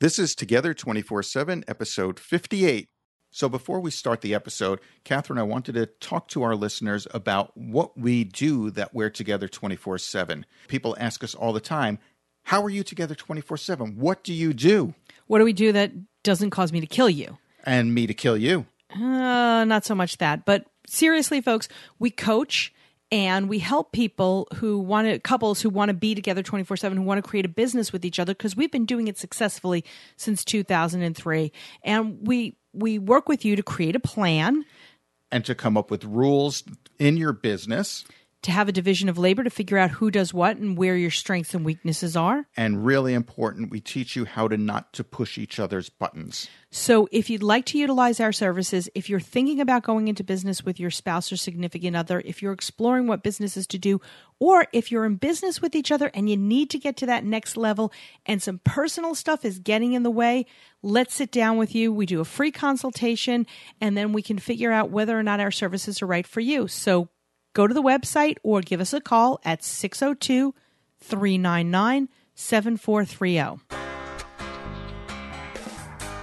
This is Together 24 7, episode 58. So, before we start the episode, Catherine, I wanted to talk to our listeners about what we do that we're together 24 7. People ask us all the time, How are you together 24 7? What do you do? What do we do that doesn't cause me to kill you? And me to kill you. Uh, not so much that. But seriously, folks, we coach and we help people who want to, couples who want to be together 24 7, who want to create a business with each other because we've been doing it successfully since 2003. And we, we work with you to create a plan, And to come up with rules in your business. To have a division of labor, to figure out who does what and where your strengths and weaknesses are. And really important, we teach you how to not to push each other's buttons. So, if you'd like to utilize our services, if you're thinking about going into business with your spouse or significant other, if you're exploring what businesses to do, or if you're in business with each other and you need to get to that next level and some personal stuff is getting in the way, let's sit down with you. We do a free consultation and then we can figure out whether or not our services are right for you. So, go to the website or give us a call at 602 399 7430.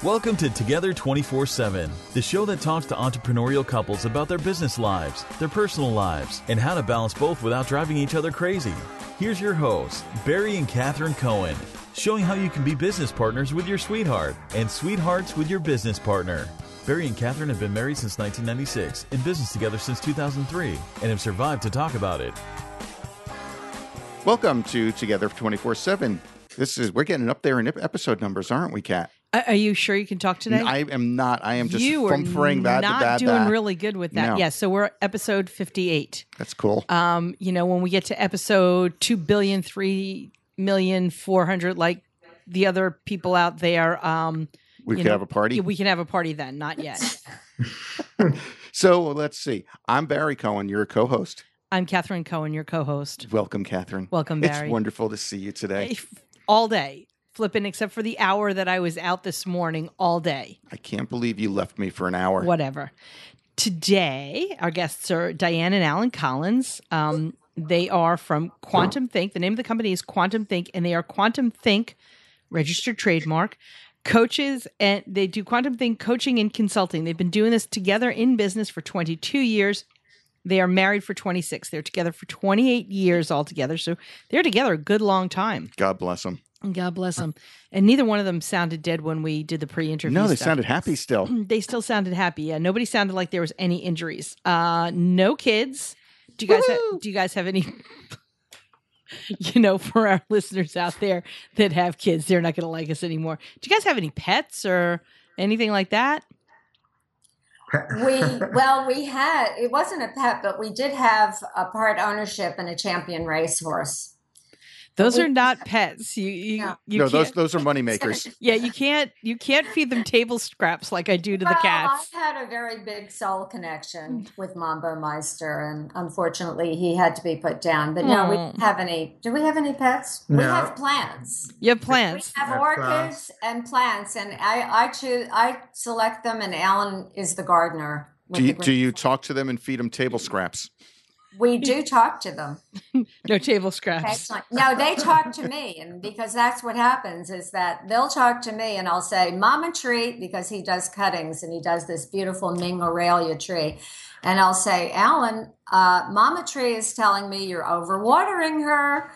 Welcome to Together 24 7, the show that talks to entrepreneurial couples about their business lives, their personal lives, and how to balance both without driving each other crazy. Here's your hosts, Barry and Catherine Cohen, showing how you can be business partners with your sweetheart and sweethearts with your business partner. Barry and Catherine have been married since 1996, in business together since 2003, and have survived to talk about it. Welcome to Together 24 7. This is, we're getting up there in episode numbers, aren't we, Kat? Are are you sure you can talk today? I am not. I am just you are fumfering that. not that, doing that. really good with that. No. Yes, so we're episode fifty-eight. That's cool. Um, you know, when we get to episode two billion, three million, four hundred, like the other people out there, um, we you could know, have a party. we can have a party then. Not yet. so let's see. I'm Barry Cohen. You're a co-host. I'm Catherine Cohen, your co-host. Welcome, Catherine. Welcome, Barry. It's wonderful to see you today. All day, flipping, except for the hour that I was out this morning. All day. I can't believe you left me for an hour. whatever. Today, our guests are Diane and Alan Collins. Um, they are from Quantum Think. The name of the company is Quantum Think, and they are Quantum Think registered trademark coaches, and they do Quantum Think coaching and consulting. They've been doing this together in business for 22 years. They are married for 26. They're together for 28 years altogether. So they're together a good long time. God bless them. God bless them. And neither one of them sounded dead when we did the pre-interview. No, they stuff sounded happy still. they still sounded happy. Yeah, nobody sounded like there was any injuries. Uh, no kids. Do you guys have, do you guys have any? you know, for our listeners out there that have kids, they're not going to like us anymore. Do you guys have any pets or anything like that? we well we had it wasn't a pet but we did have a part ownership in a champion racehorse Those are not pets. You you, No. you no, can't. those those are money makers. yeah, you can't you can't feed them table scraps like I do to the cats. I've had a very big soul connection with mambo meister and unfortunately he had to be put down but no we don't have any do we have any pets we have plants You have we plants. have Have orchids plants. and plants and i i choose i select them and alan is the gardener Do you, the do you talk to them and feed them table scraps? We do talk to them No table scraps. Excellent. No, they talk to me, and because that's what happens is that they'll talk to me, and I'll say, "Mama tree," because he does cuttings and he does this beautiful Ming aralia tree, and I'll say, "Alan, uh, Mama tree is telling me you're overwatering her,"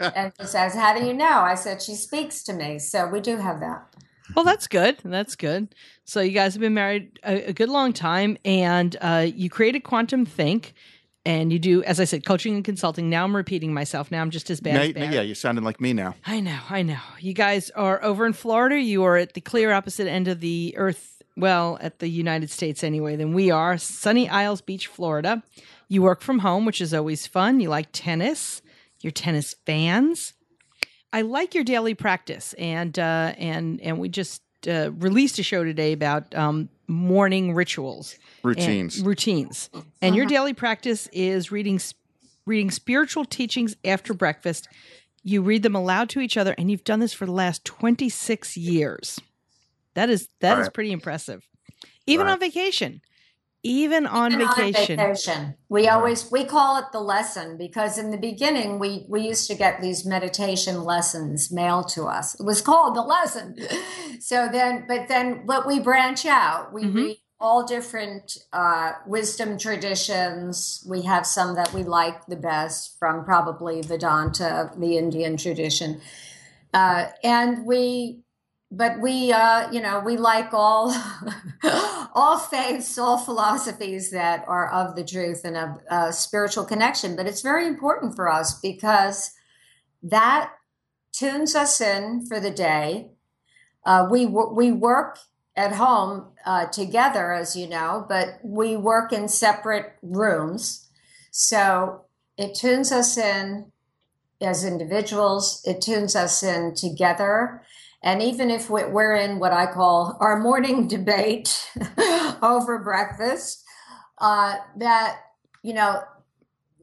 and he says, "How do you know?" I said, "She speaks to me." So we do have that. Well, that's good. That's good. So you guys have been married a, a good long time, and uh, you created Quantum Think, and you do, as I said, coaching and consulting. Now I'm repeating myself. Now I'm just as bad Now- as Barry. yeah, you're sounding like me now. I know. I know. You guys are over in Florida. You are at the clear opposite end of the earth. Well, at the United States anyway, than we are. Sunny Isles Beach, Florida. You work from home, which is always fun. You like tennis. You're tennis fans. I like your daily practice, and uh, and and we just uh, released a show today about um, morning rituals, and- Routines. routines, and your uh-huh. daily practice is reading reading spiritual teachings after breakfast. You read them aloud to each other, and you've done this for the last twenty six years. That is that is Right. pretty impressive. Even Right. on vacation, even on Even vacation. vacation. We always we call it the lesson because in the beginning we we used to get these meditation lessons mailed to us. It was called the lesson. So then, but then, but we branch out. We Mhm. read all different uh, wisdom traditions. We have some that we like the best from probably Vedanta, the Indian tradition, uh, and we but we uh you know we like all all faiths all philosophies that are of the truth and of uh, spiritual connection. But it's very important for us because that tunes us in for the day. Uh, we we work at home uh, together as you know but we work in separate rooms. So it tunes us in as individuals. It tunes us in together and even if we- we're in what I call our morning debate over breakfast, uh, that you know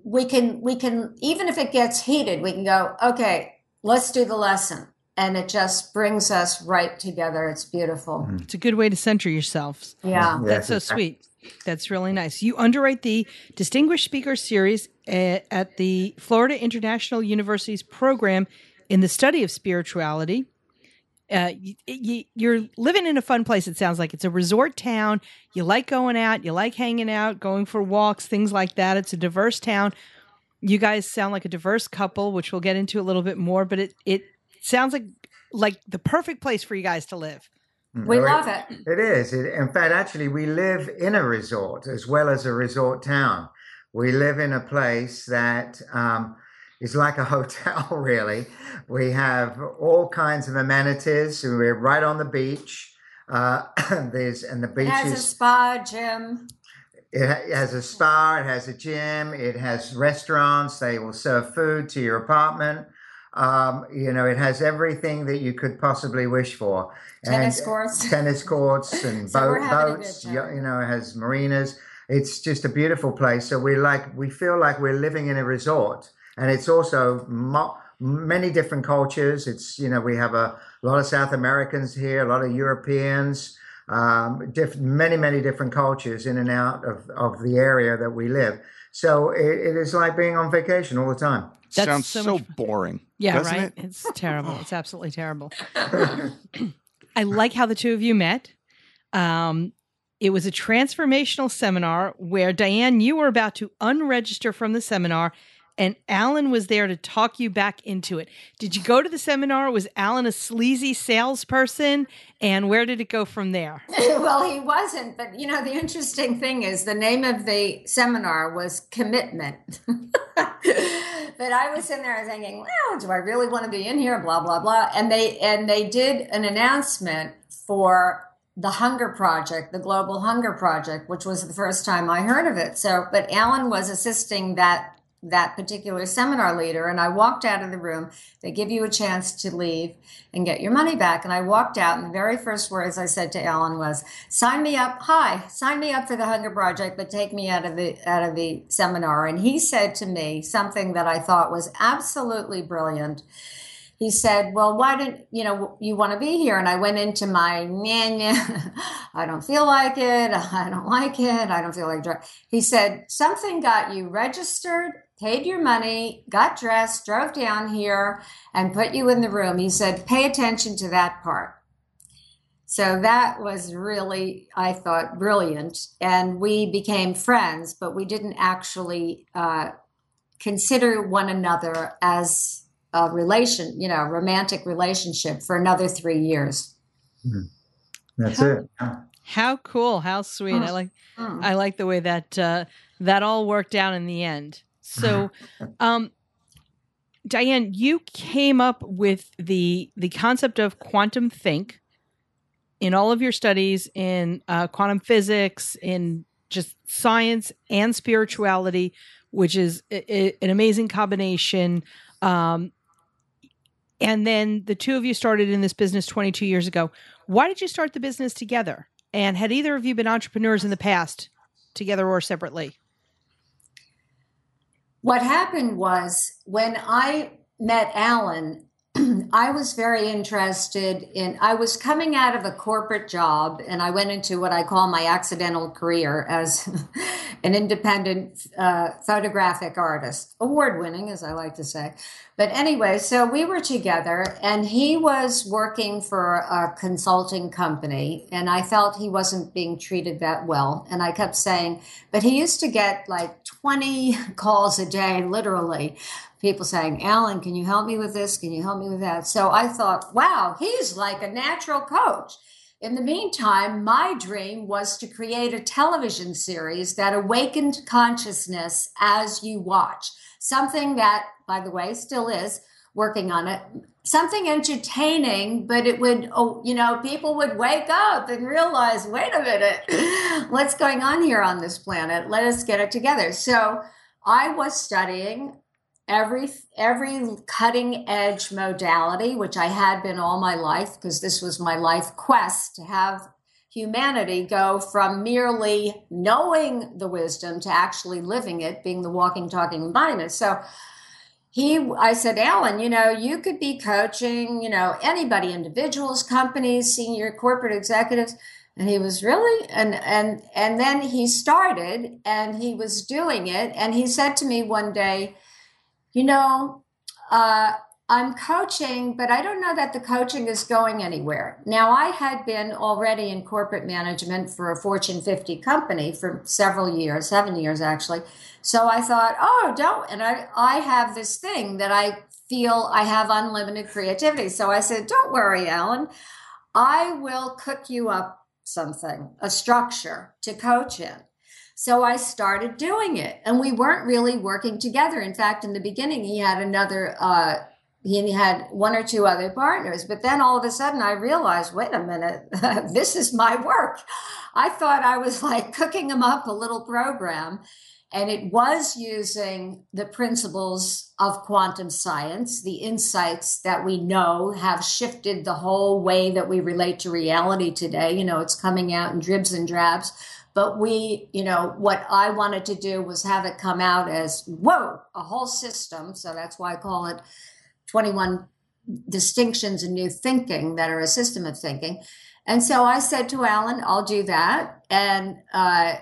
we can we can even if it gets heated, we can go okay. Let's do the lesson, and it just brings us right together. It's beautiful. It's a good way to center yourselves. Yeah. That's so sweet. That's really nice. You underwrite the Distinguished Speaker Series at, at the Florida International University's program in the study of spirituality. Uh, you, you, you're living in a fun place. It sounds like it's a resort town. You like going out. You like hanging out, going for walks, things like that. It's a diverse town. You guys sound like a diverse couple, which we'll get into a little bit more. But it it sounds like like the perfect place for you guys to live. We Oh, love it. It is. It, in fact, actually, we live in a resort as well as a resort town. We live in a place that um, is like a hotel, really. We have all kinds of amenities. We're right on the beach. Uh, there's and the It beach has a spa, gym. it has a spa, it has a gym, it has restaurants. They will serve food to your apartment. Um, you know, it has everything that you could possibly wish for. Tennis And- courts. tennis courts and So boat, having a good boats. You, you know, it has marinas. It's just a beautiful place. So we like we feel like we're living in a resort, and it's also mo- many different cultures. It's you know we have a lot of South Americans here, a lot of Europeans, um, diff- many many different cultures in and out of of the area that we live. So it, it is like being on vacation all the time. That's Sounds so so, much boring. Yeah, right. It? It's terrible. It's absolutely terrible. I like how the two of you met. Um, it was a transformational seminar where Diane, you were about to unregister from the seminar, and Alan was there to talk you back into it. Did you go to the seminar? Was Alan a sleazy salesperson? And where did it go from there? well, he wasn't. But you know, the interesting thing is the name of the seminar was commitment. but I was in there thinking, well, do I really want to be in here? Blah blah blah. And they and they did an announcement for the Hunger Project, the Global Hunger Project, which was the first time I heard of it. So, but Alan was assisting that that particular seminar leader and I walked out of the room. They give you a chance to leave and get your money back. And I walked out and the very first words I said to Alan was, sign me up. Hi, sign me up for the Hunger Project, but take me out of the, out of the seminar. And he said to me something that I thought was absolutely brilliant. He said, well, why didn't, you know, you want to be here? And I went into my, nah, nah, I don't feel like it. I don't like it. I don't feel like, dri-" he said, something got you registered, paid your money, got dressed, drove down here and put you in the room. He said, pay attention to that part. So that was really, I thought, brilliant. And we became friends, but we didn't actually uh, consider one another as a relation, you know, romantic relationship for another three years. That's it. How cool! How sweet! I like Mm. I like the way that uh, that all worked out in the end. So, um, Diane, you came up with the the concept of quantum think in all of your studies in uh, quantum physics, in just science and spirituality, which is a, a- an amazing combination. Um, and then the two of you started in this business 22 years ago. Why did you start the business together? And had either of you been entrepreneurs in the past, together or separately? What happened was when I met Alan, I was very interested in, I was coming out of a corporate job and I went into what I call my accidental career as an independent uh, photographic artist, award winning, as I like to say. But anyway, so we were together and he was working for a consulting company and I felt he wasn't being treated that well. And I kept saying, but he used to get like 20 calls a day, literally. People saying, Alan, can you help me with this? Can you help me with that? So I thought, wow, he's like a natural coach. In the meantime, my dream was to create a television series that awakened consciousness as you watch. Something that, by the way, still is working on it. Something entertaining, but it would, oh, you know, people would wake up and realize, wait a minute, what's going on here on this planet? Let us get it together. So I was studying every every cutting edge modality which i had been all my life because this was my life quest to have humanity go from merely knowing the wisdom to actually living it being the walking talking embodiment so he i said alan you know you could be coaching you know anybody individuals companies senior corporate executives. And he was really? And and and then he started and he was doing it. And he said to me one day you know, uh, I'm coaching, but I don't know that the coaching is going anywhere. Now, I had been already in corporate management for a Fortune 50 company for several years, seven years actually. So I thought, oh, don't. And I, I have this thing that I feel I have unlimited creativity. So I said, don't worry, Alan. I will cook you up something, a structure to coach in. So I started doing it, and we weren't really working together. In fact, in the beginning, he had another. Uh, he had one or two other partners, but then all of a sudden I realized, wait a minute, this is my work. I thought I was like cooking him up a little program, and it was using the principles of quantum science, the insights that we know have shifted the whole way that we relate to reality today. You know, it's coming out in dribs and drabs but we, you know, what I wanted to do was have it come out as, whoa, a whole system. So that's why I call it 21 distinctions and new thinking that are a system of thinking. And so I said to Alan, I'll do that. And, uh,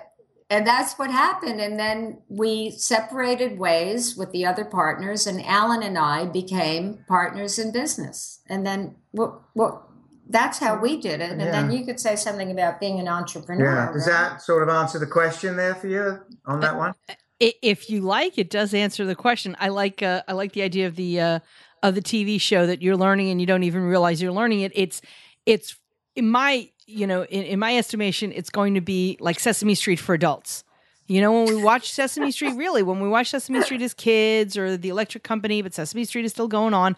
and that's what happened. And then we separated ways with the other partners, and Alan and I became partners in business. And then what, what that's how we did it. And yeah. then you could say something about being an entrepreneur. Yeah. Does right? that sort of answer the question there for you on that one? If you like, it does answer the question. I like uh, I like the idea of the uh, of the TV show that you're learning and you don't even realize you're learning it. It's it's in my you know in, in my estimation, it's going to be like Sesame Street for adults. You know, when we watch Sesame Street, really, when we watch Sesame Street as kids or the Electric Company, but Sesame Street is still going on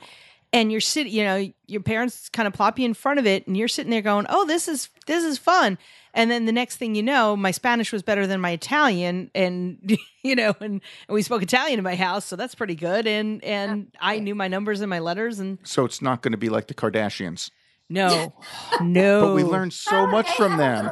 and you're sitting you know your parents kind of plop you in front of it and you're sitting there going oh this is this is fun and then the next thing you know my spanish was better than my italian and you know and, and we spoke italian in my house so that's pretty good and and i knew my numbers and my letters and so it's not going to be like the kardashians no, no. But we learned so much from them.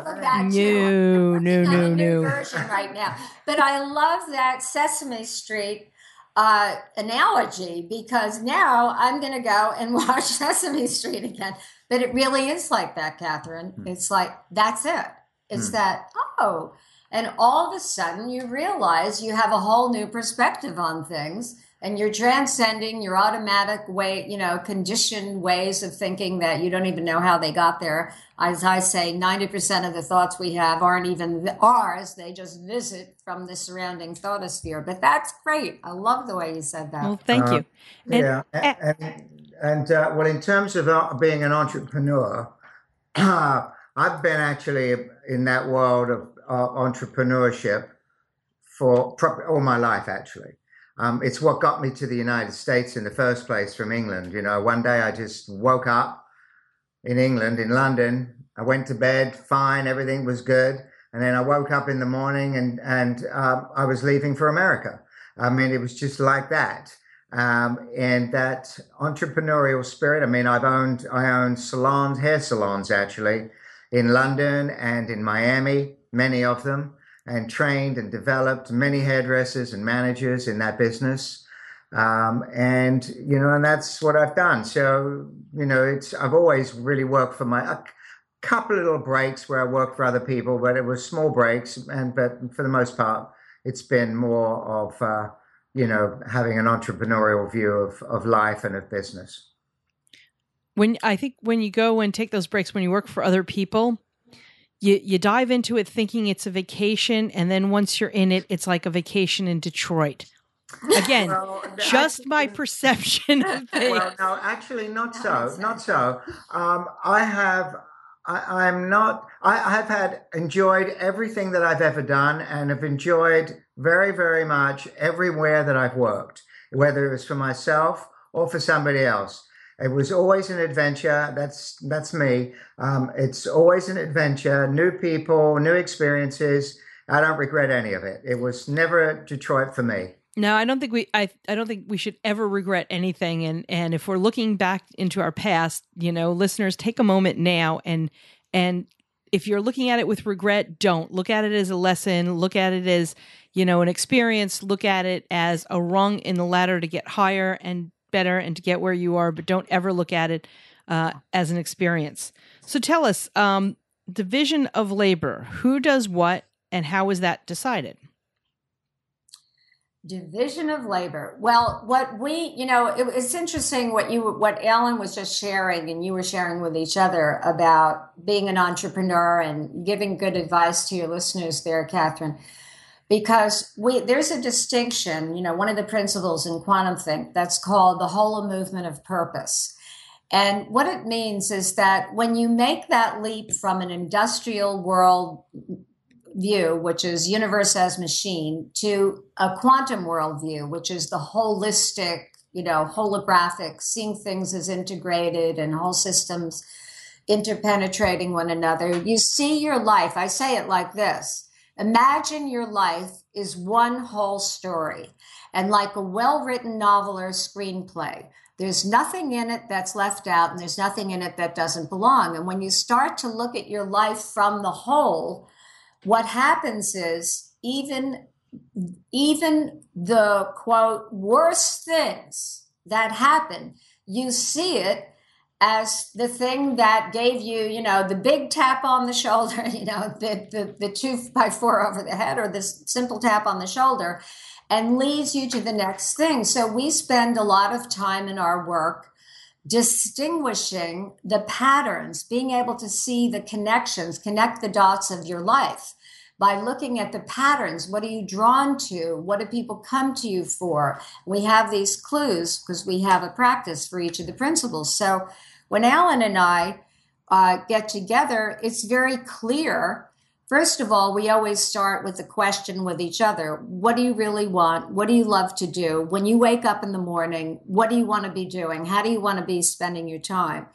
No, no, no, no. Version right now, but I love that Sesame Street uh, analogy because now I'm going to go and watch Sesame Street again. But it really is like that, Catherine. Mm. It's like, that's it. It's mm. that, oh. And all of a sudden you realize you have a whole new perspective on things and you're transcending your automatic way, you know, conditioned ways of thinking that you don't even know how they got there. As I say, 90% of the thoughts we have aren't even ours. They just visit from the surrounding thoughtosphere. But that's great. I love the way you said that. Well, thank uh, you. And, yeah. And, and, and uh, well, in terms of uh, being an entrepreneur, I've been actually in that world of uh, entrepreneurship for all my life, actually. Um, it's what got me to the United States in the first place from England. You know, one day I just woke up in England, in London. I went to bed, fine, everything was good. And then I woke up in the morning and, and um, I was leaving for America. I mean, it was just like that. Um, and that entrepreneurial spirit. I mean, I've owned, I own salons, hair salons actually in London and in Miami, many of them and trained and developed many hairdressers and managers in that business. Um, and you know, and that's what I've done. So you know, it's I've always really worked for my a couple of little breaks where I worked for other people, but it was small breaks. And but for the most part, it's been more of uh, you know having an entrepreneurial view of of life and of business. When I think when you go and take those breaks when you work for other people, you you dive into it thinking it's a vacation, and then once you're in it, it's like a vacation in Detroit Again, well, just my perception of things. Well, no, actually, not so. Not so. Um, I have. I, am not. I, I have had enjoyed everything that I've ever done, and have enjoyed very, very much everywhere that I've worked, whether it was for myself or for somebody else. It was always an adventure. That's that's me. Um, it's always an adventure. New people, new experiences. I don't regret any of it. It was never Detroit for me. No, I don't think we I I don't think we should ever regret anything and and if we're looking back into our past, you know, listeners take a moment now and and if you're looking at it with regret, don't look at it as a lesson, look at it as, you know, an experience, look at it as a rung in the ladder to get higher and better and to get where you are, but don't ever look at it uh, as an experience. So tell us, um, division of labor, who does what and how is that decided? Division of labor. Well, what we, you know, it, it's interesting what you, what Alan was just sharing and you were sharing with each other about being an entrepreneur and giving good advice to your listeners there, Catherine. Because we, there's a distinction, you know, one of the principles in quantum think that's called the whole movement of purpose. And what it means is that when you make that leap from an industrial world view, which is universe as machine, to a quantum world view, which is the holistic, you know, holographic, seeing things as integrated and whole systems interpenetrating one another. You see your life. I say it like this. Imagine your life is one whole story and like a well written novel or screenplay. There's nothing in it that's left out and there's nothing in it that doesn't belong. And when you start to look at your life from the whole, what happens is even even the quote worst things that happen you see it as the thing that gave you you know the big tap on the shoulder you know the the, the two by four over the head or this simple tap on the shoulder and leads you to the next thing. So we spend a lot of time in our work distinguishing the patterns, being able to see the connections, connect the dots of your life by looking at the patterns. What are you drawn to? What do people come to you for? We have these clues because we have a practice for each of the principles. So when Alan and I uh, get together, it's very clear First of all, we always start with a question with each other. What do you really want? What do you love to do? When you wake up in the morning, what do you want to be doing? How do you want to be spending your time?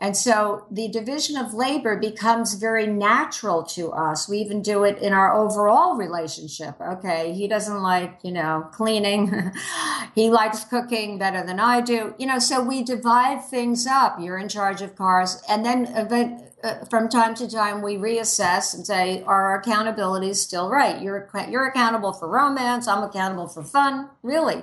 And so the division of labor becomes very natural to us. We even do it in our overall relationship. Okay, he doesn't like, you know, cleaning. he likes cooking better than I do. You know, so we divide things up. You're in charge of cars. And then event, uh, from time to time we reassess and say are our accountabilities still right? You're you're accountable for romance i'm accountable for fun. Really.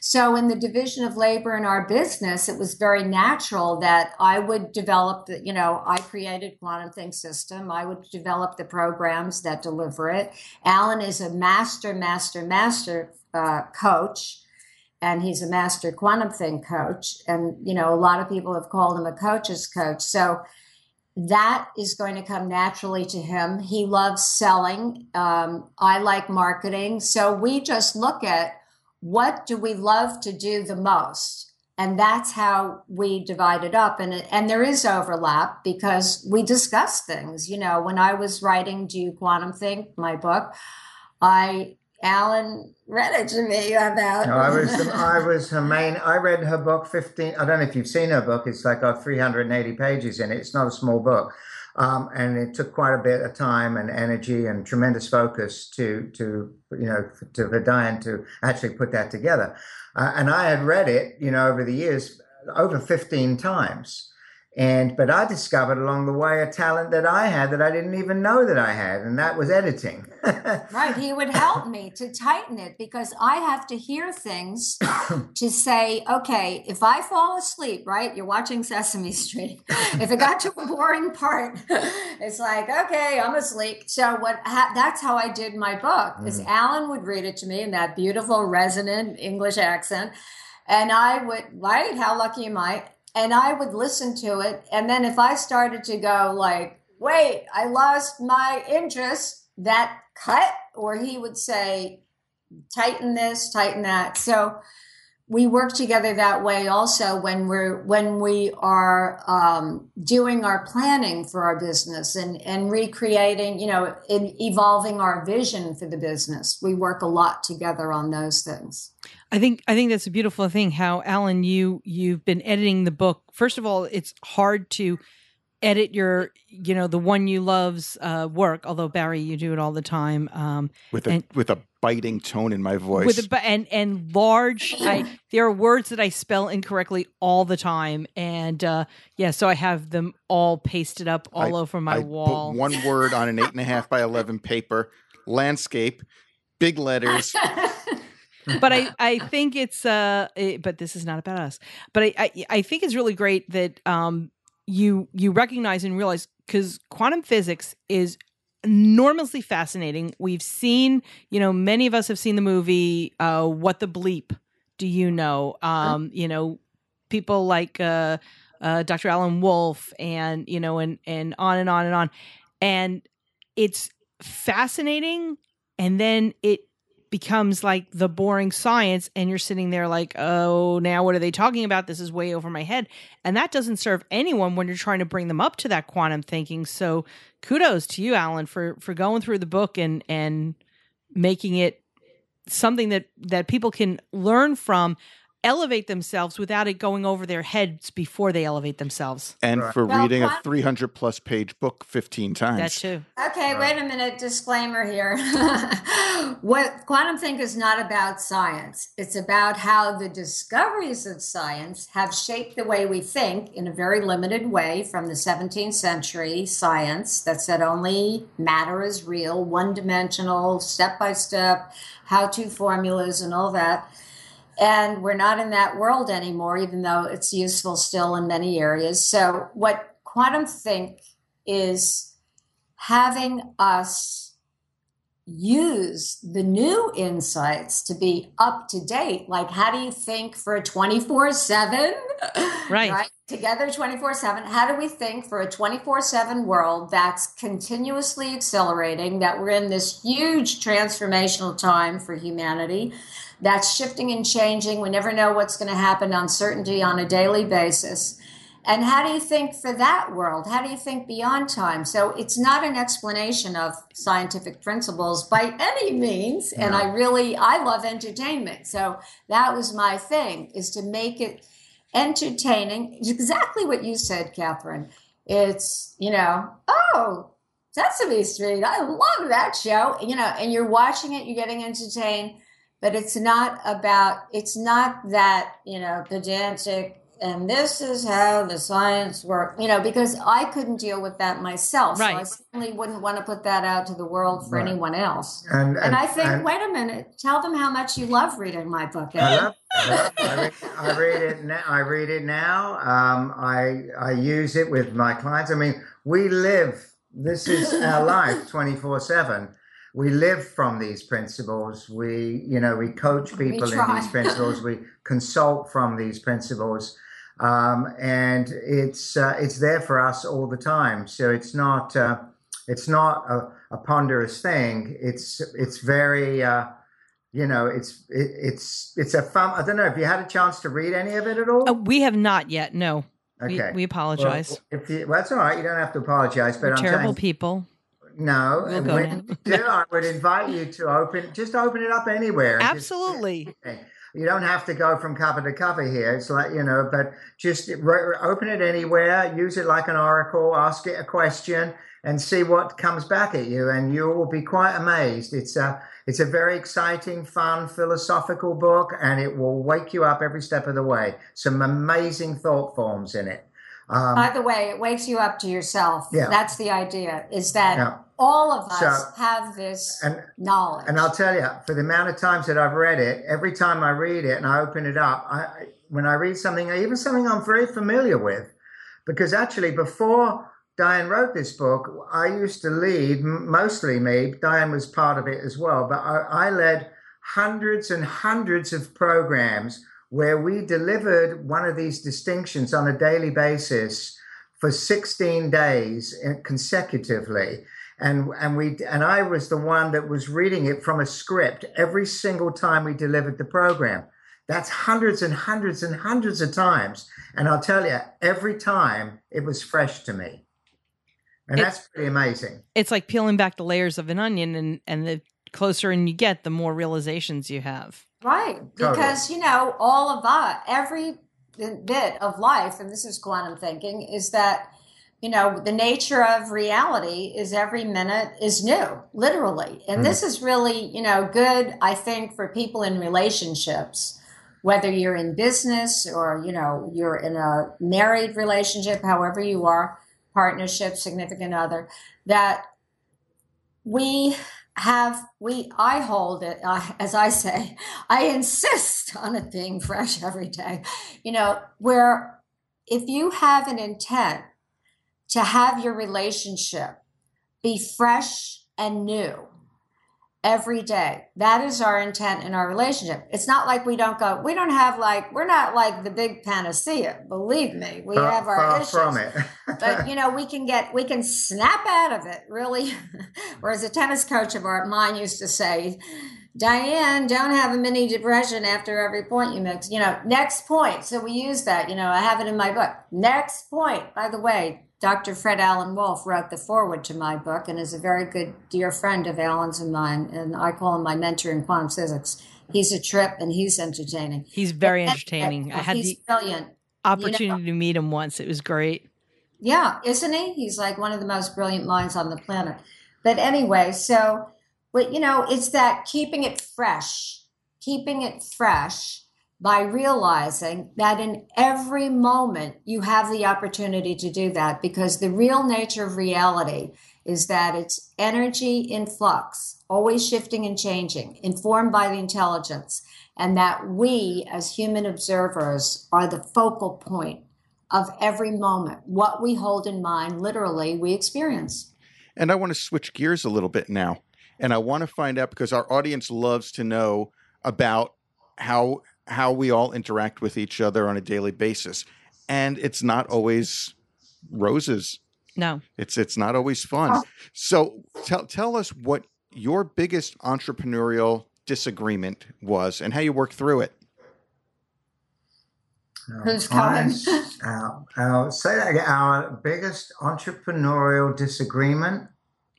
So in the division of labor in our business it was very natural that i would develop the you know i created quantum think system. I would develop the programs that deliver it. Alan is a master master master uh, coach and he's a master quantum think coach. And you know a lot of people have called him a coach's coach. So that is going to come naturally to him. He loves selling. Um, I like marketing. So we just look at what do we love to do the most? And that's how we divide it up. And, and there is overlap because we discuss things. You know, when I was writing Do You Quantum Think, my book, I Alan read it to me about. No, I was I was her main. I read her book fifteen. I don't know if you've seen her book. It's like got three hundred and eighty pages in it. It's not a small book, um, and it took quite a bit of time and energy and tremendous focus to to you know to for Diane to actually put that together. Uh, and I had read it, you know, over the years, over fifteen times And but I discovered along the way a talent that I had that I didn't even know that I had, and that was editing. right. He would help me to tighten it because I have to hear things to say, okay, if I fall asleep, right? You're watching Sesame Street. if it got to a boring part, it's like, okay, I'm asleep. So what? Ha- that's how I did my book. Is mm. Alan would read it to me in that beautiful resonant English accent. And I would, right? How lucky am I? And I would listen to it. And then if I started to go like, wait, I lost my interest, that cut, or he would say, tighten this, tighten that. So we work together that way also when we're when we are um, doing our planning for our business and and recreating you know in evolving our vision for the business we work a lot together on those things I think I think that's a beautiful thing. How Alan, you you've been editing the book. First of all, it's hard to edit your you know the one you love's uh, work. Although Barry, you do it all the time um, with a and, with a biting tone in my voice. With a, and and large. I there are words that I spell incorrectly all the time, and uh, yeah, so I have them all pasted up all I, over my I wall. Put one word on an eight and a half by eleven paper. Landscape, big letters. but I, I think it's uh it, but this is not about us. But I, I, I think it's really great that um you you recognize and realize because quantum physics is enormously fascinating. We've seen, you know, many of us have seen the movie uh What the Bleep Do You Know? Um, you know, people like uh uh Dr. Alan Wolf and you know and and on and on and on. And it's fascinating and then it becomes like the boring science and you're sitting there like oh now what are they talking about? This is way over my head. And that doesn't serve anyone when you're trying to bring them up to that quantum thinking. So kudos to you alan for for going through the book and and making it something that that people can learn from elevate themselves without it going over their heads before they elevate themselves. And right. for well, reading a 300 plus page book 15 times. That too. Okay, right. wait a minute. Disclaimer here. what quantum think is not about science. It's about how the discoveries of science have shaped the way we think in a very limited way from the 17th century science that said only matter is real, one dimensional, step by step, how to formulas and all that and we're not in that world anymore, even though it's useful still in many areas. So, what quantum think is having us use the new insights to be up to date. Like, how do you think for a 24 7? Right. right? Together 24 7. How do we think for a 24 7 world that's continuously accelerating, that we're in this huge transformational time for humanity? That's shifting and changing. We never know what's going to happen, uncertainty on a daily basis. And how do you think for that world? How do you think beyond time? So it's not an explanation of scientific principles by any means. And I really, I love entertainment. So that was my thing is to make it entertaining. exactly what you said, Catherine. It's, you know, oh, Sesame Street. I love that show. You know, and you're watching it, you're getting entertained but it's not about it's not that you know pedantic and this is how the science works you know because i couldn't deal with that myself. Right. so i certainly wouldn't want to put that out to the world for right. anyone else. And, and, and i think and, wait a minute tell them how much you love reading my book I, love, I, read, I, read, it now i read it now. Um, i i use it with my clients. I mean we live this is our life 24 7 we live from these principles. We, you know, we coach people we in these principles. we consult from these principles, um, and it's uh, it's there for us all the time. So it's not uh, it's not a, a, ponderous thing. It's it's very uh, you know it's it, it's it's a fun. I don't know if you had a chance to read any of it at all. Uh, we have not yet. No. Okay. We, we apologize. Well, if you, well, that's all right. You don't have to apologize. But We're I'm terrible saying, people no, we'll when you do, I would invite you to open, just open it up anywhere. Absolutely. Just, you don't have to go from cover to cover here. It's like, you know, but just re- open it anywhere, use it like an oracle, ask it a question and see what comes back at you. And you will be quite amazed. It's a, it's a very exciting, fun, philosophical book and it will wake you up every step of the way. Some amazing thought forms in it. Um, By the way, it wakes you up to yourself. Yeah. That's the idea. Is that Yeah. All of us So- have this and knowledge. And I'll tell you, for the amount of times that I've read it, every time I read it and I open it up, I, when I read something, even something I'm very familiar with, because actually before Diane wrote this book, I used to lead, mostly me, Diane was part of it as well, but I, I led hundreds and hundreds of programs where we delivered one of these distinctions on a daily basis for 16 days uh, consecutively and and we and I was the one that was reading it from a script every single time we delivered the program. That's hundreds and hundreds and hundreds of times, and I'll tell you, every time it was fresh to me, and It- that's pretty amazing. It's like peeling back the layers of an onion, and and the closer in you get, the more realizations you have. Right. Totally. Because, you know, all of us, every bit of life, and this is quantum thinking, is that, you know, the nature of reality is every minute is new, literally. And this is really, you know, good, I think, for people in relationships, whether you're in business or, you know, you're in a married relationship, however you are, partnership, significant other, that we have we i hold it uh, as i say i insist on it being fresh every day you know where if you have an intent to have your relationship be fresh and new every day. That is our intent in our relationship. It's not like we don't go we don't have like we're not like the big panacea believe me. We Far- have our far issues. from it. but you know we can get we can snap out of it really. Whereas a tennis coach of our mine used to say diane don't have a mini depression after every point you make you know next point. So we use that you know i have it in my book. Next point by the way dr Fred Alan Wolf wrote the foreword to my book and is a very good dear friend of alan's and mine and i call him my mentor in quantum physics he's a trip and he's entertaining He's very And- entertaining. I had he's the brilliant opportunity to meet him once. It was great. Yeah, isn't he? He's like one of the most brilliant minds on the planet. But anyway, so, but you know, it's that keeping it fresh, keeping it fresh by realizing that in every moment you have the opportunity to do that because the real nature of reality is that it's energy in flux, always shifting and changing, informed by the intelligence, and that we as human observers are the focal point of every moment. What we hold in mind, literally, we experience. And I want to switch gears a little bit now. And I want to find out because our audience loves to know about how how we all interact with each other on a daily basis. And it's not always roses. No, It's it's not always fun. So tell tell us what your biggest entrepreneurial disagreement was and how you worked through it. Who's I- coming? uh, uh, say that again. Our biggest entrepreneurial disagreement.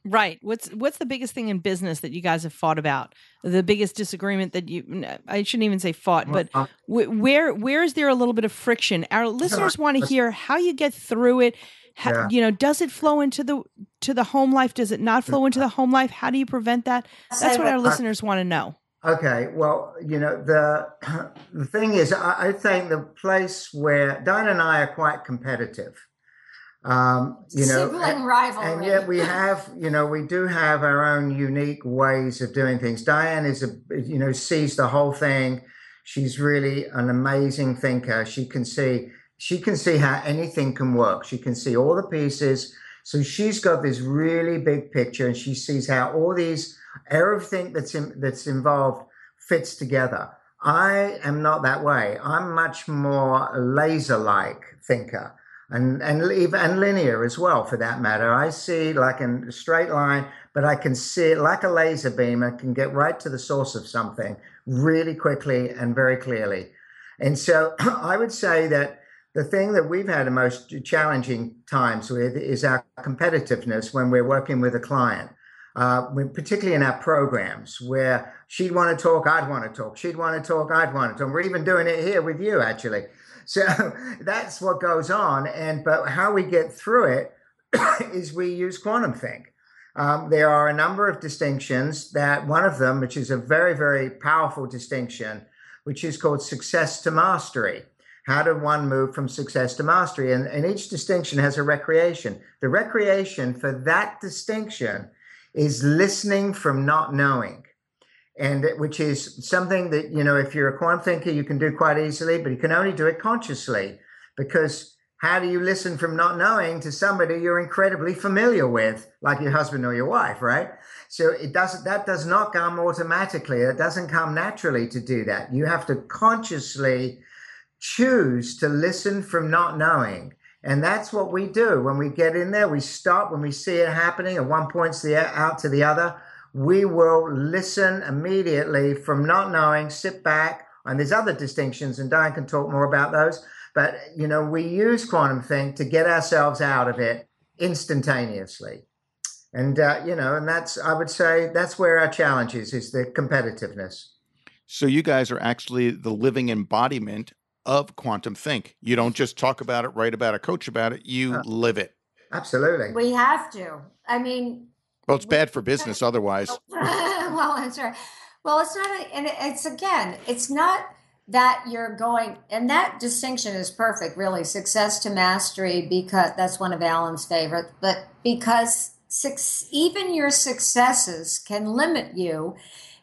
Right. What's what's the biggest thing in business that you guys have fought about? The biggest disagreement that you I shouldn't even say fought, but Uh, where where is there a little bit of friction? Our listeners want to hear how you get through it. How, Yeah. You know, does it flow into the to the home life? Does it not flow into the home life? How do you prevent that? That's what our listeners want to know. Okay, well, you know the the thing is, I, I think the place where Diane and I are quite competitive. Um, you know, and, and yet we have, you know, we do have our own unique ways of doing things. Diane is a, you know, sees the whole thing. She's really an amazing thinker. She can see, she can see how anything can work. She can see all the pieces. So she's got this really big picture, and she sees how all these everything that's in, that's involved fits together. I am not that way. I'm much more laser-like thinker, and and and linear as well, for that matter. I see like a straight line, but I can see it like a laser beam. I can get right to the source of something really quickly and very clearly. And so I would say that the thing that we've had the most challenging times with is our competitiveness when we're working with a client uh, particularly in our programs where she'd want to talk, I'd want to talk. She'd want to talk, I'd want to talk. We're even doing it here with you, actually. So that's what goes on. And but how we get through it is we use quantum think. Um, there are a number of distinctions that one of them, which is a very, very powerful distinction, which is called success to mastery. how did one move from success to mastery? And, and each distinction has a recreation. The recreation for that distinction is listening from not knowing. And which is something that, you know, if you're a quantum thinker, you can do quite easily, but you can only do it consciously because how do you listen from not knowing to somebody you're incredibly familiar with, like your husband or your wife, right? So it doesn't that does not come automatically. It doesn't come naturally to do that. You have to consciously choose to listen from not knowing. And that's what we do. When we get in there, we stop when we see it happening and one points the out to the other. We will listen immediately from not knowing, sit back, and there's other distinctions, and Diane can talk more about those but, you know, we use quantum think to get ourselves out of it instantaneously. And, uh, you know, and that's, I would say, that's where our challenge is, is the competitiveness. So you guys are actually the living embodiment of quantum think. You don't just talk about it, write about it, coach about it, you uh, live it. Absolutely. We have to. I mean, well, it's bad for business otherwise. well, that's right. Well, it's not, a, and it's again, it's not that you're going and that distinction is perfect really success to mastery because that's one of alan's favorite but because six, even your successes can limit you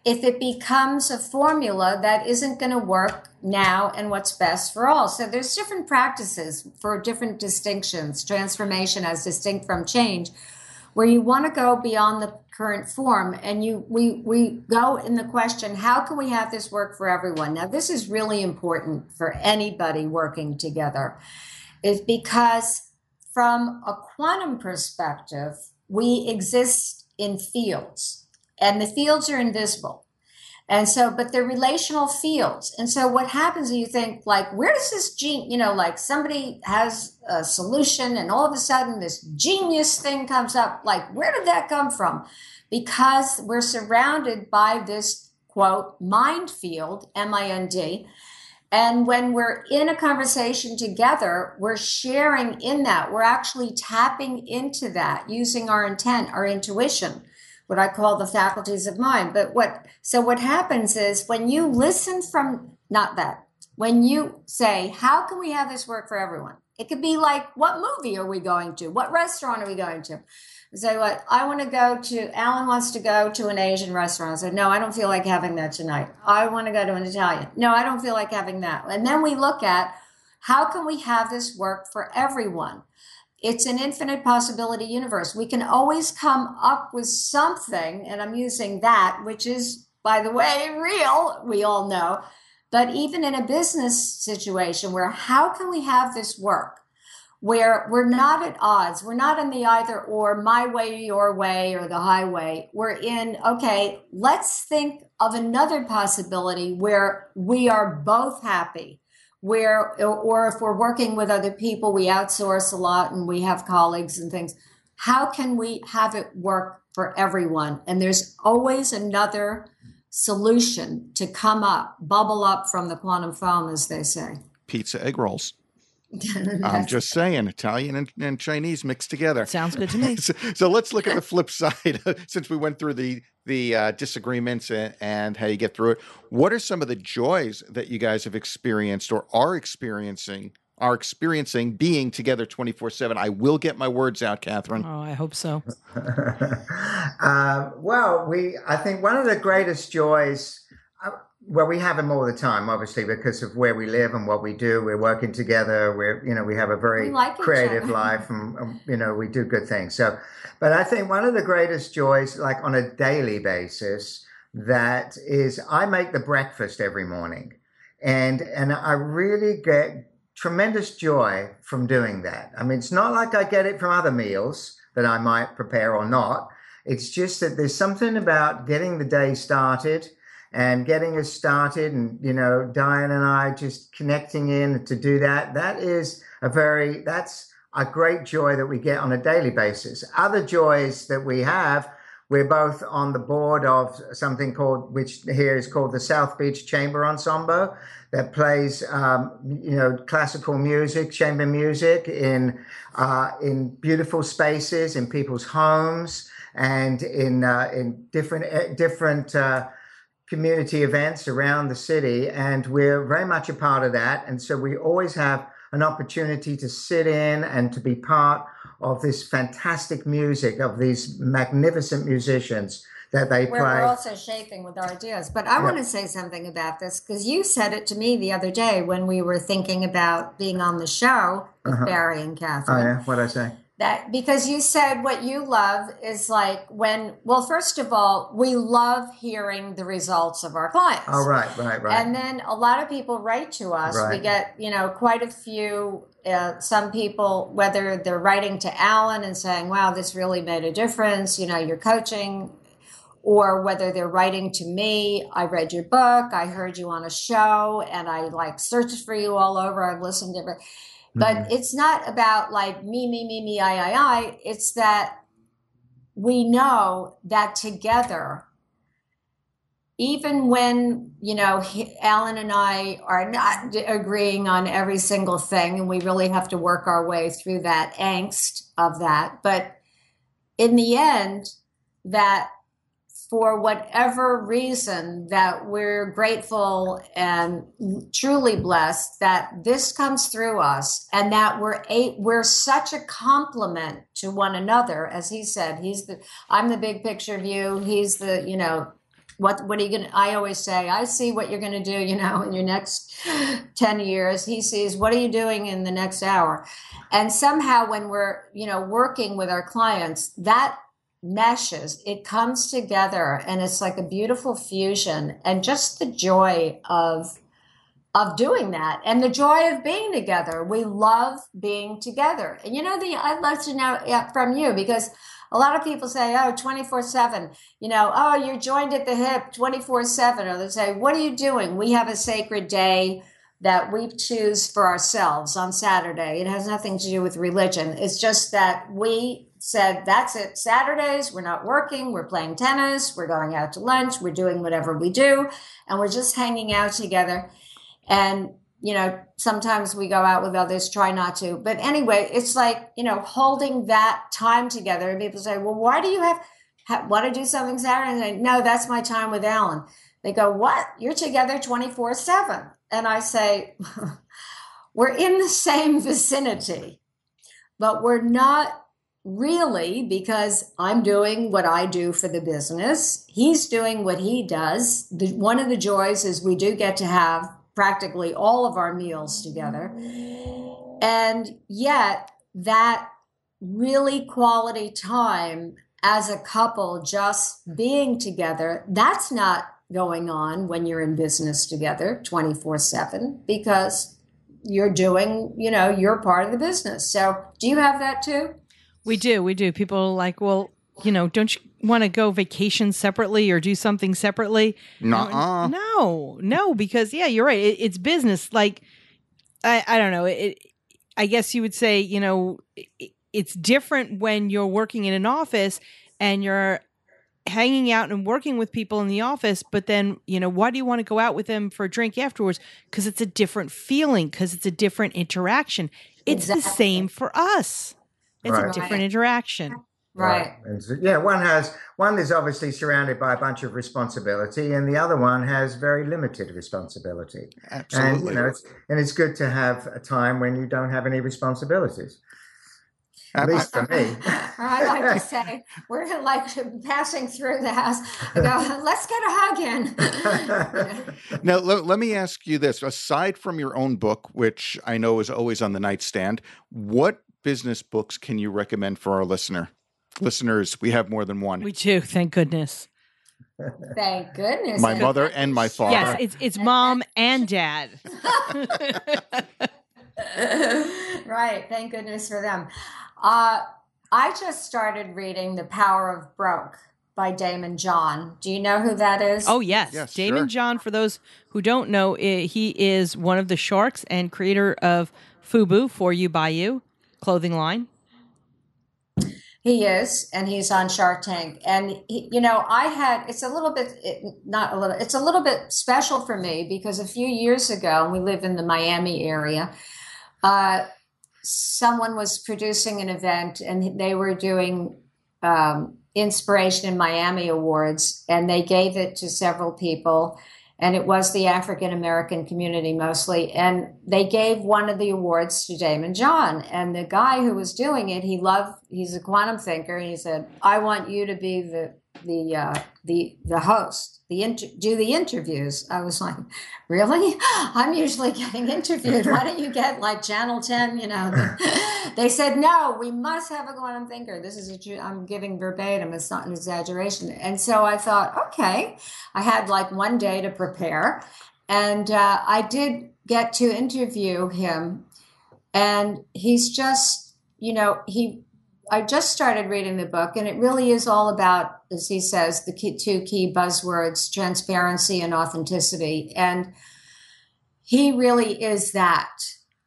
if it becomes a formula that isn't going to work now and what's best for all so there's different practices for different distinctions transformation as distinct from change where you want to go beyond the current form and you we we go in the question how can we have this work for everyone? Now this is really important for anybody working together is because from a quantum perspective we exist in fields and the fields are invisible and so, but they're relational fields. And so what happens is you think like, where does this gene, you know, like somebody has a solution and all of a sudden this genius thing comes up. Like, where did that come from? Because we're surrounded by this quote, mind field, M-I-N-D. And when we're in a conversation together, we're sharing in that. We're actually tapping into that using our intent, our intuition what I call the faculties of mind. But what, so what happens is when you listen from, not that, when you say, how can we have this work for everyone? It could be like, what movie are we going to? What restaurant are we going to? Say, what, uh, I want to go to, Alan wants to go to an Asian restaurant. I said, no, I don't feel like having that tonight. I want to go to an Italian. No, I don't feel like having that. And then we look at, how can we have this work for everyone? It's an infinite possibility universe. We can always come up with something, and I'm using that, which is, by the way, real, we all know. But even in a business situation where how can we have this work? Where we're not at odds, we're not in the either or, my way, your way, or the highway. We're in, okay, let's think of another possibility where we are both happy where or if we're working with other people we outsource a lot and we have colleagues and things. How can we have it work for everyone? And there's always another solution to come up bubble up from the quantum foam as they say. Pizza egg rolls I'm just saying, Italian and, and, Chinese mixed together. Sounds good to me. so, so, let's look at the flip side. Since we went through the the uh, disagreements and, and, how you get through it, what are some of the joys that you guys have experienced or are experiencing? Are experiencing being together 24 7. I will get my words out, Catherine. Oh, I hope so. uh, well, we, I think one of the greatest joys well, we have them all the time, obviously, because of where we live and what we do. We're working together. We're, you know, we have a very like creative life, and um, you know, we do good things. So, but I think one of the greatest joys, like on a daily basis, that is, I make the breakfast every morning, and and I really get tremendous joy from doing that. I mean, it's not like I get it from other meals that I might prepare or not. It's just that there's something about getting the day started and getting us started and you know diane and i just connecting in to do that that is a very that's a great joy that we get on a daily basis. Other joys that we have we're both on the board of something called which here is called the south beach chamber ensemble that plays um, you know classical music chamber music in uh, in beautiful spaces in people's homes and in uh, in different different uh, community events around the city, and we're very much a part of that. And so we always have an opportunity to sit in and to be part of this fantastic music of these magnificent musicians that they Where play. We're also shaping with our ideas. But I want to say something about this because you said it to me the other day when we were thinking about being on the show with Uh-huh. Barry and oh Catherine. yeah, what I say? That because you said what you love is like when well, first of all, we love hearing the results of our clients. Oh right, right, right. And then a lot of people write to us. We get, you know, quite a few. Uh, some people, whether they're writing to Alan and saying, "Wow, this really made a difference," you know, your coaching, or whether they're writing to me, "I read your book. I heard you on a show, and I like searched for you all over. I've listened to it." But Mhm. it's not about like me, me, me, me, I, I, I. It's that we know that together even when you know he, alan and i are not agreeing on every single thing and we really have to work our way through that angst of that but in the end that for whatever reason that we're grateful and truly blessed that this comes through us and that we're a, we're such a compliment to one another. As he said he's the i'm the big picture view. He's the you know what what are you gonna i always say i see what you're gonna do you know in your next 10 years. He sees what are you doing in the next hour? And somehow when we're you know working with our clients that meshes. It comes together and it's like a beautiful fusion and just the joy of of doing that and the joy of being together. We love being together. And you know the i'd love to know from you because a lot of people say oh 24 7 you know oh you're joined at the hip 24 7 or they say what are you doing? We have a sacred day that we choose for ourselves on saturday. It has nothing to do with religion. It's just that we said that's it saturdays we're not working we're playing tennis we're going out to lunch we're doing whatever we do and we're just hanging out together. And you know sometimes we go out with others try not to. But anyway it's like you know holding that time together and people say well why do you have, have want to do something saturday? And I no that's my time with alan. They go what? You're together 24 7 and i say we're in the same vicinity but we're not really because i'm doing what i do for the business he's doing what he does the, one of the joys is we do get to have practically all of our meals together and yet that really quality time as a couple just being together that's not going on when you're in business together 24/7 because you're doing, you know, you're part of the business. So, do you have that too? We do. We do. People are like, well, you know, don't you want to go vacation separately or do something separately? Nuh-uh. No, no, because yeah, you're right. It, it's business. Like, I, I don't know. It, I guess you would say, you know, it, it's different when you're working in an office and you're hanging out and working with people in the office, but then, you know, why do you want to go out with them for a drink afterwards? Because it's a different feeling, because it's a different interaction. It's the same for us. It's a different interaction. Right. And so, yeah, one has one is obviously surrounded by a bunch of responsibility, and the other one has very limited responsibility. Absolutely. And you know, it's and it's good to have a time when you don't have any responsibilities. At least for me. Or I like to say, we're like passing through the house. Go, let's get a hug in. Now, let, let me ask you this. Aside from your own book, which I know is always on the nightstand, what business books can you recommend for our listener? Listeners, we have more than one. We do, thank goodness. Thank goodness. my mother and my father. Yes, it's it's mom and dad. right. Thank goodness for them. Uh, I just started reading The Power of Broke by Daymond John. Do you know who that is? Oh yes, Yes, Daymond sure. John. For those who don't know, he is one of the sharks and creator of FUBU for you by you clothing line. He is, and he's on Shark Tank. And he, you know, I had it's a little bit it, not a little. It's a little bit special for me because a few years ago, we live in the Miami area. Uh, someone was producing an event, and they were doing um, Inspiration in Miami Awards, and they gave it to several people. And it was the African American community mostly. And they gave one of the awards to Daymond John. And the guy who was doing it, he loved, he's a quantum thinker. And he said, I want you to be the, the, uh, the, the host the inter- do the interviews. I was like, really? I'm usually getting interviewed. Why don't you get like Channel 10? You know, they said, no, we must have a quantum thinker. This is a, I'm giving verbatim. It's not an exaggeration. And so I thought, okay, I had like one day to prepare. And uh, I did get to interview him. And he's just, you know, he I just started reading the book, and it really is all about, as he says, the key, two key buzzwords transparency and authenticity. And he really is that.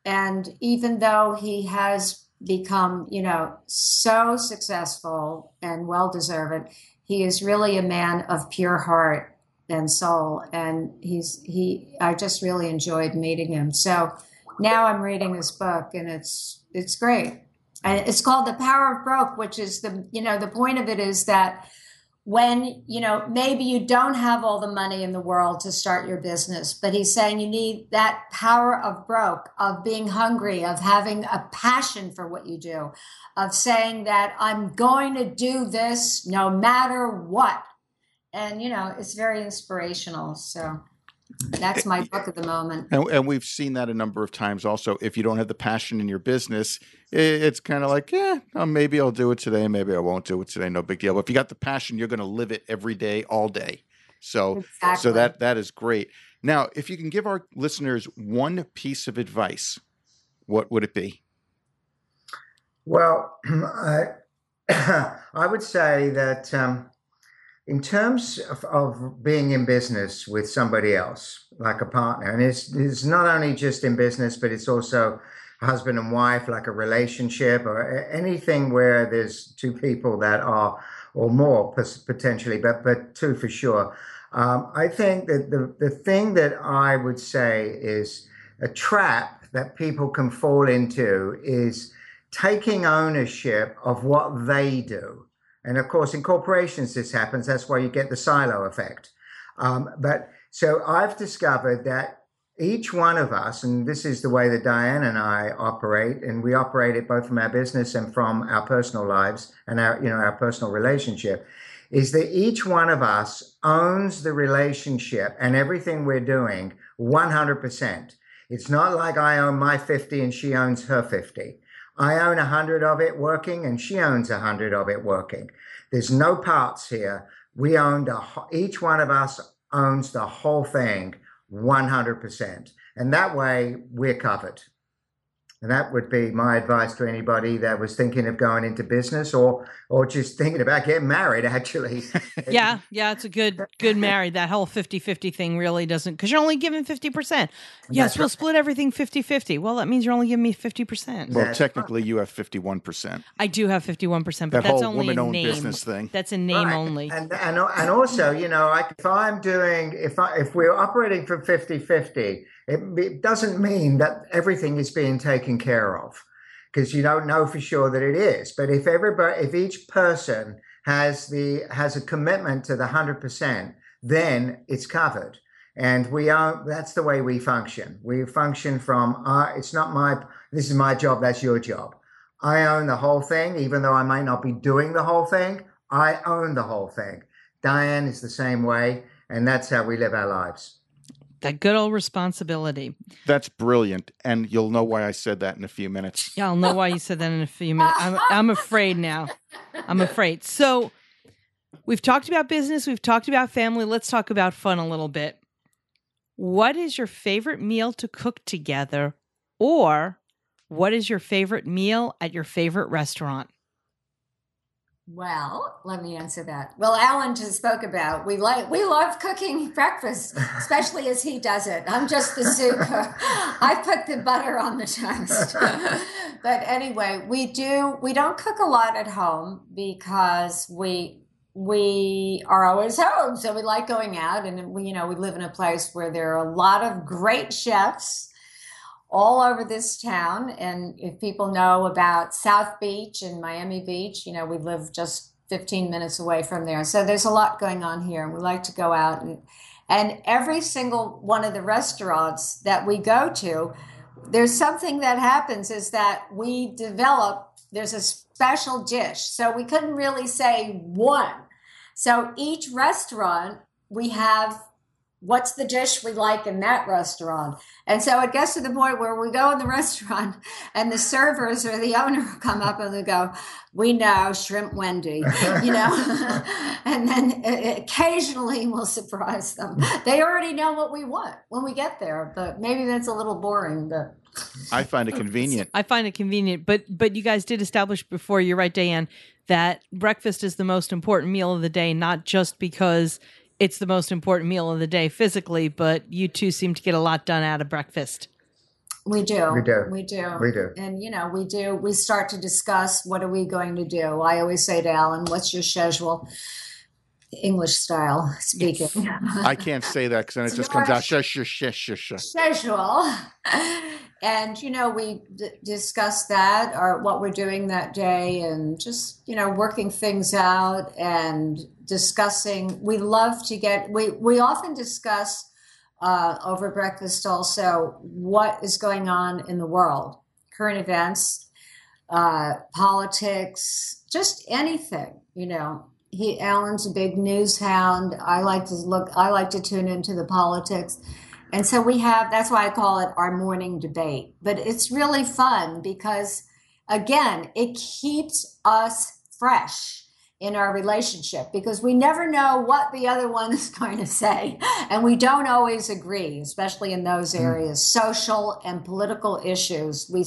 And even though he has become, you know, so successful and well deserved, he is really a man of pure heart and soul. And he's, he, I just really enjoyed meeting him. So now I'm reading this book, and it's, it's great and it's called the power of broke which is the you know the point of it is that when you know maybe you don't have all the money in the world to start your business but he's saying you need that power of broke of being hungry of having a passion for what you do of saying that i'm going to do this no matter what. And you know it's very inspirational so that's my book at the moment. And, and, we've seen that a number of times also. If you don't have the passion in your business, it, it's kind of like, yeah, oh, maybe I'll do it today. Maybe I won't do it today. No big deal. But if you got the passion, you're going to live it every day, all day. So, exactly. so that that is great. Now, if you can give our listeners one piece of advice, what would it be? Well, I, I would say that um, in terms of, of, being in business with somebody else, like a partner, and it's, it's not only just in business, but it's also husband and wife, like a relationship or anything where there's two people that are, or more potentially, but, but two for sure. Um, I think that the, the thing that I would say is a trap that people can fall into is taking ownership of what they do and of course, in corporations, this happens. That's why you get the silo effect. Um, but so I've discovered that each one of us, and this is the way that Diane and I operate, and we operate it both from our business and from our personal lives and our, you know, our personal relationship, is that each one of us owns the relationship and everything we're doing 100%. It's not like I own my 50 and she owns her 50. I own a hundred of it working and she owns a hundred of it working. There's no parts here. We owned the, each one of us owns the whole thing 100%. And that way we're covered. And that would be my advice to anybody that was thinking of going into business or or just thinking about getting married actually. yeah, yeah, it's a good good married. That whole 50-50 thing really doesn't cuz you're only giving 50%. Yes, That's we'll right. split everything 50-50. Well, that means you're only giving me 50%. Well, That's technically right. you have 51%. I do have 51%, but that that's whole only woman-owned name. business thing. That's a name right. only. And, and and also, you know, if I'm doing if I if we're operating from 50-50 it, it doesn't mean that everything is being taken care of because you don't know for sure that it is. But if everybody, if each person has the has a commitment to the hundred percent, then it's covered. And we are that's the way we function. We function from uh, it's not my this is my job, that's your job. I own the whole thing, even though I might not be doing the whole thing. I own the whole thing. Diane is the same way, and that's how we live our lives. That good old responsibility. That's brilliant. And you'll know why I said that in a few minutes. Yeah, I'll know why you said that in a few minutes. I'm, I'm afraid now. I'm afraid. So we've talked about business, we've talked about family. Let's talk about fun a little bit. What is your favorite meal to cook together? Or what is your favorite meal at your favorite restaurant? Well, let me answer that. Well, Alan just spoke about we like we love cooking breakfast, especially as he does it. I'm just the soup. I put the butter on the toast. but anyway, we do we don't cook a lot at home because we we are always home, so we like going out, and we you know we live in a place where there are a lot of great chefs all over this town. And if people know about South Beach and Miami Beach, you know, we live just 15 minutes away from there. So there's a lot going on here. And we like to go out and and every single one of the restaurants that we go to, there's something that happens is that we develop there's a special dish. So we couldn't really say one. So each restaurant we have what's the dish we like in that restaurant. And so it gets to the point where we go in the restaurant and the servers or the owner come up and they go, we know shrimp Wendy, you know, and then occasionally we'll surprise them. They already know what we want when we get there, but maybe that's a little boring, but I find it convenient. I find it convenient, but but you guys did establish before. You're right, Diane, that breakfast is the most important meal of the day, not just because it's the most important meal of the day physically, but you two seem to get a lot done out of breakfast. We do. We do. We do. We do. And you know, we do. We start to discuss what are we going to do. I always say to Alan, "What's your schedule?" English style speaking. I can't say that because then it just comes out shush shush shush shush. And you know, we d- discuss that or what we're doing that day, and just you know, working things out and discussing. We love to get. We we often discuss uh, over breakfast also what is going on in the world, current events, uh, politics, just anything. You know, he Alan's a big news hound. I like to look. I like to tune into the politics. And so we have, that's why I call it our morning debate. But it's really fun because, again, it keeps us fresh in our relationship because we never know what the other one is going to say. And we don't always agree, especially in those areas, mm. social and political issues. We,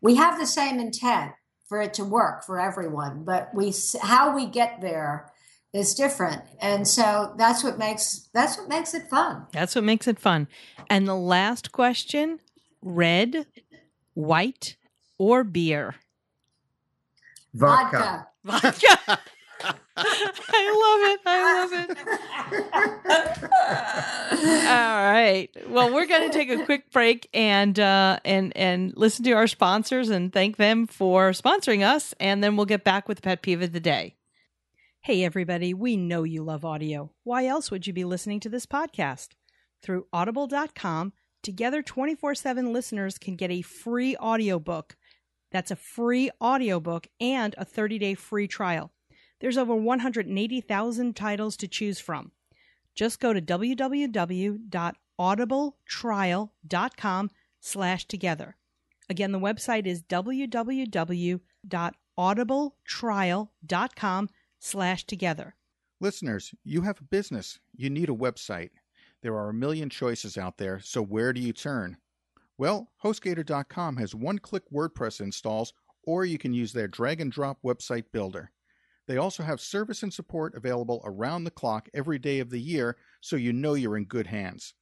we have the same intent for it to work for everyone, but we, how we get there is different. And so that's what makes that's what makes it fun. That's what makes it fun. And the last question red white or beer? Vodka vodka, vodka. I love it. I love it. All right. Well, we're going to take a quick break and uh, and and listen to our sponsors and thank them for sponsoring us, and then we'll get back with pet peeve of the day. Hey, everybody, we know you love audio. Why else would you be listening to this podcast? Through audible.com, Together 24 7 listeners can get a free audiobook. That's a free audiobook and a 30 day free trial. There's over 180,000 titles to choose from. Just go to www.audibletrial.com slash together. Again, the website is www.audibletrial.com slash together. Listeners, you have a business. You need a website. There are a million choices out there, so where do you turn? Well, HostGator.com has one click WordPress installs, or you can use their drag and drop website builder. They also have service and support available around the clock every day of the year, so you know you're in good hands.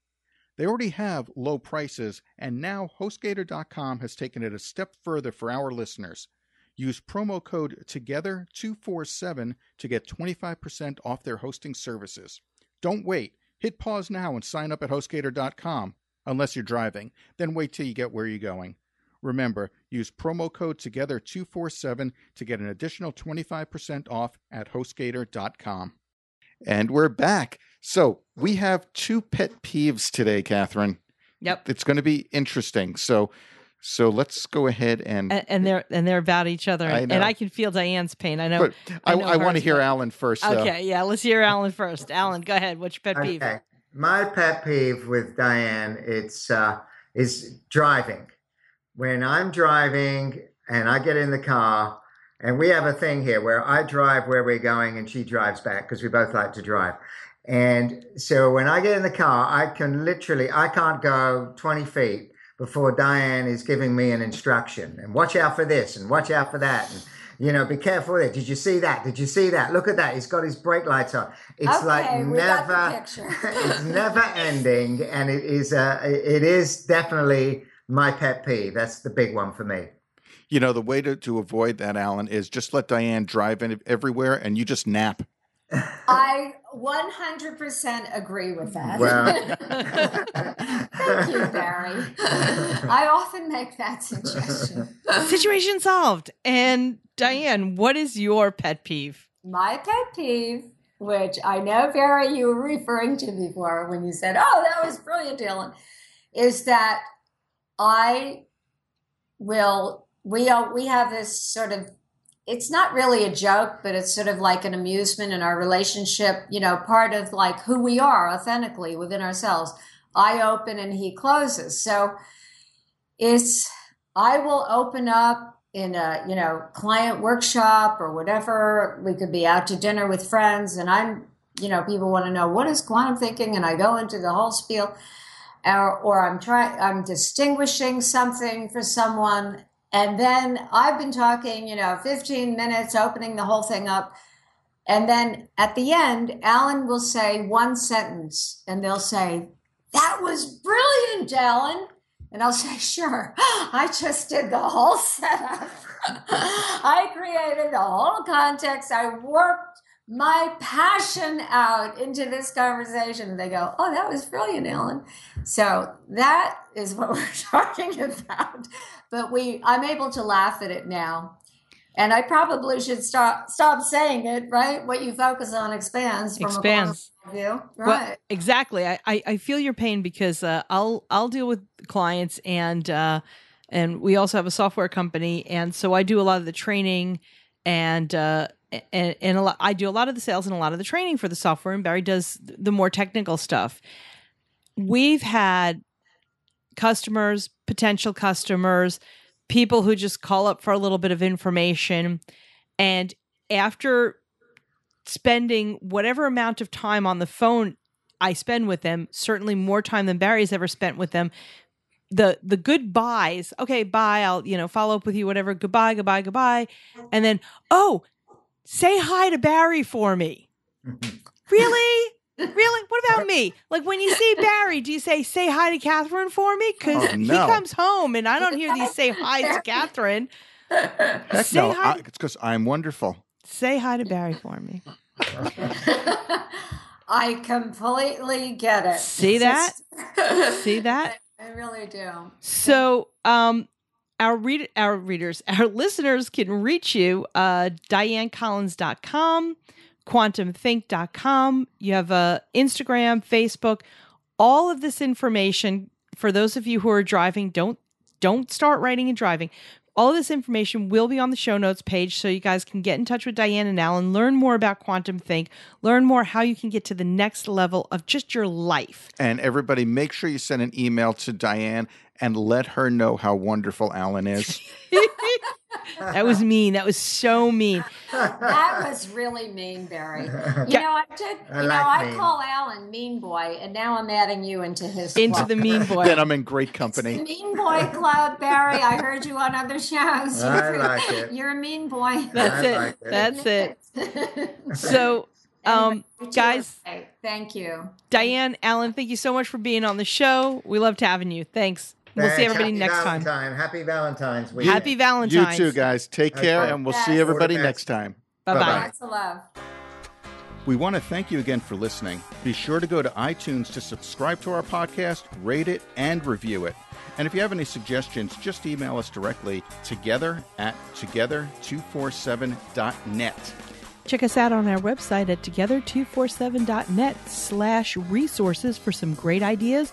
They already have low prices, and now HostGator.com has taken it a step further for our listeners. Use promo code TOGETHER247 to get 25% off their hosting services. Don't wait. Hit pause now and sign up at HostGator.com, unless you're driving. Then wait till you get where you're going. Remember, use promo code TOGETHER247 to get an additional 25% off at HostGator.com. And we're back. So we have two pet peeves today, Catherine. Yep. It's going to be interesting. So so let's go ahead and and, and they're and they're about each other, I and I can feel Diane's pain. I know. But I, know I, want to hear but- Alan first. though. Okay, yeah, let's hear Alan first. Alan, go ahead. What's your pet peeve? Okay. My pet peeve with Diane, it's uh, is driving. When I'm driving and I get in the car, and we have a thing here where I drive where we're going and she drives back because we both like to drive. And so when I get in the car, I can literally, I can't go 20 feet before Diane is giving me an instruction and watch out for this and watch out for that. And, you know, be careful it. Did you see that? Did you see that? Look at that. He's got his brake lights on. It's Okay, like we got the never, it's never ending. And it is, uh, it is definitely my pet peeve. That's the big one for me. You know, the way to, to avoid that, Alan, is just let Diane drive in everywhere and you just nap. I 100% agree with that. Well, Thank you, Barry. I often make that suggestion. Situation solved. And Diane, what is your pet peeve? my pet peeve, which I know, Barry, you were referring to before when you said, "Oh, that was brilliant, Dylan," is that I will. We all we have this sort of. It's not really a joke, but it's sort of like an amusement in our relationship. You know, part of like who we are authentically within ourselves. I open and he closes. So it's I will open up in a you know client workshop or whatever we could be out to dinner with friends and i'm you know people want to know what is quantum thinking and i go into the whole spiel or, or i'm trying i'm distinguishing something for someone and then i've been talking you know 15 minutes opening the whole thing up and then at the end alan will say one sentence and they'll say that was brilliant alan and I'll say, sure, I just did the whole setup. I created the whole context. I worked my passion out into this conversation. They go, oh, that was brilliant, Ellen. So that is what we're talking about. But we, I'm able to laugh at it now. And I probably should stop stop saying it, right? What you focus on expands. expands. Right. Well, exactly. I, I, I feel your pain because uh, I'll I'll deal with clients and uh, and we also have a software company and so I do a lot of the training and uh, and and a lot, I do a lot of the sales and a lot of the training for the software and Barry does the more technical stuff. We've had customers, potential customers, people who just call up for a little bit of information and after spending whatever amount of time on the phone I spend with them, certainly more time than Barry's ever spent with them. The the goodbyes, okay, bye, I'll, you know, follow up with you, whatever, goodbye, goodbye, goodbye. And then, oh, say hi to Barry for me. really? Really? What about me? Like when you see Barry, do you say say hi to Catherine for me? Because Oh, no. he comes home and I don't hear these say hi to Catherine. Heck Say no, hi- I, it's because I'm wonderful. Say hi to Barry for me. I completely get it. See It's that? See that? I really do. So, um, our read our readers, our listeners can reach you uh dianecollins.com, quantumthink.com. You have uh Instagram, Facebook, all of this information for those of you who are driving, don't don't start writing and driving. All of this information will be on the show notes page so you guys can get in touch with Diane and Alan, learn more about Quantum Think, learn more how you can get to the next level of just your life. And everybody, make sure you send an email to Diane and let her know how wonderful Alan is. That was mean. That was so mean. That was really mean, Barry. You Yeah. know, I did. I You know, like I mean. call Alan Mean Boy, and now I'm adding you into his Into club. the mean boy. then I'm in great company. Mean Boy Club, Barry. I heard you on other shows. I You're- like it. You're a mean boy. That's I it. like it. That's it. So, um, Anyway, guys, thank you. Diane, Alan, thank you so much for being on the show. We loved having you. Thanks. We'll see everybody Happy next time. Happy Valentine's week. Happy Valentine's. You too, guys. Take care, and we'll Yes. see everybody All the best. next time. Bye bye. Bye-bye. Lots of love. We want to thank you again for listening. Be sure to go to iTunes to subscribe to our podcast, rate it, and review it. And if you have any suggestions, just email us directly together at together247.net. Check us out on our website at together247.net slash resources for some great ideas,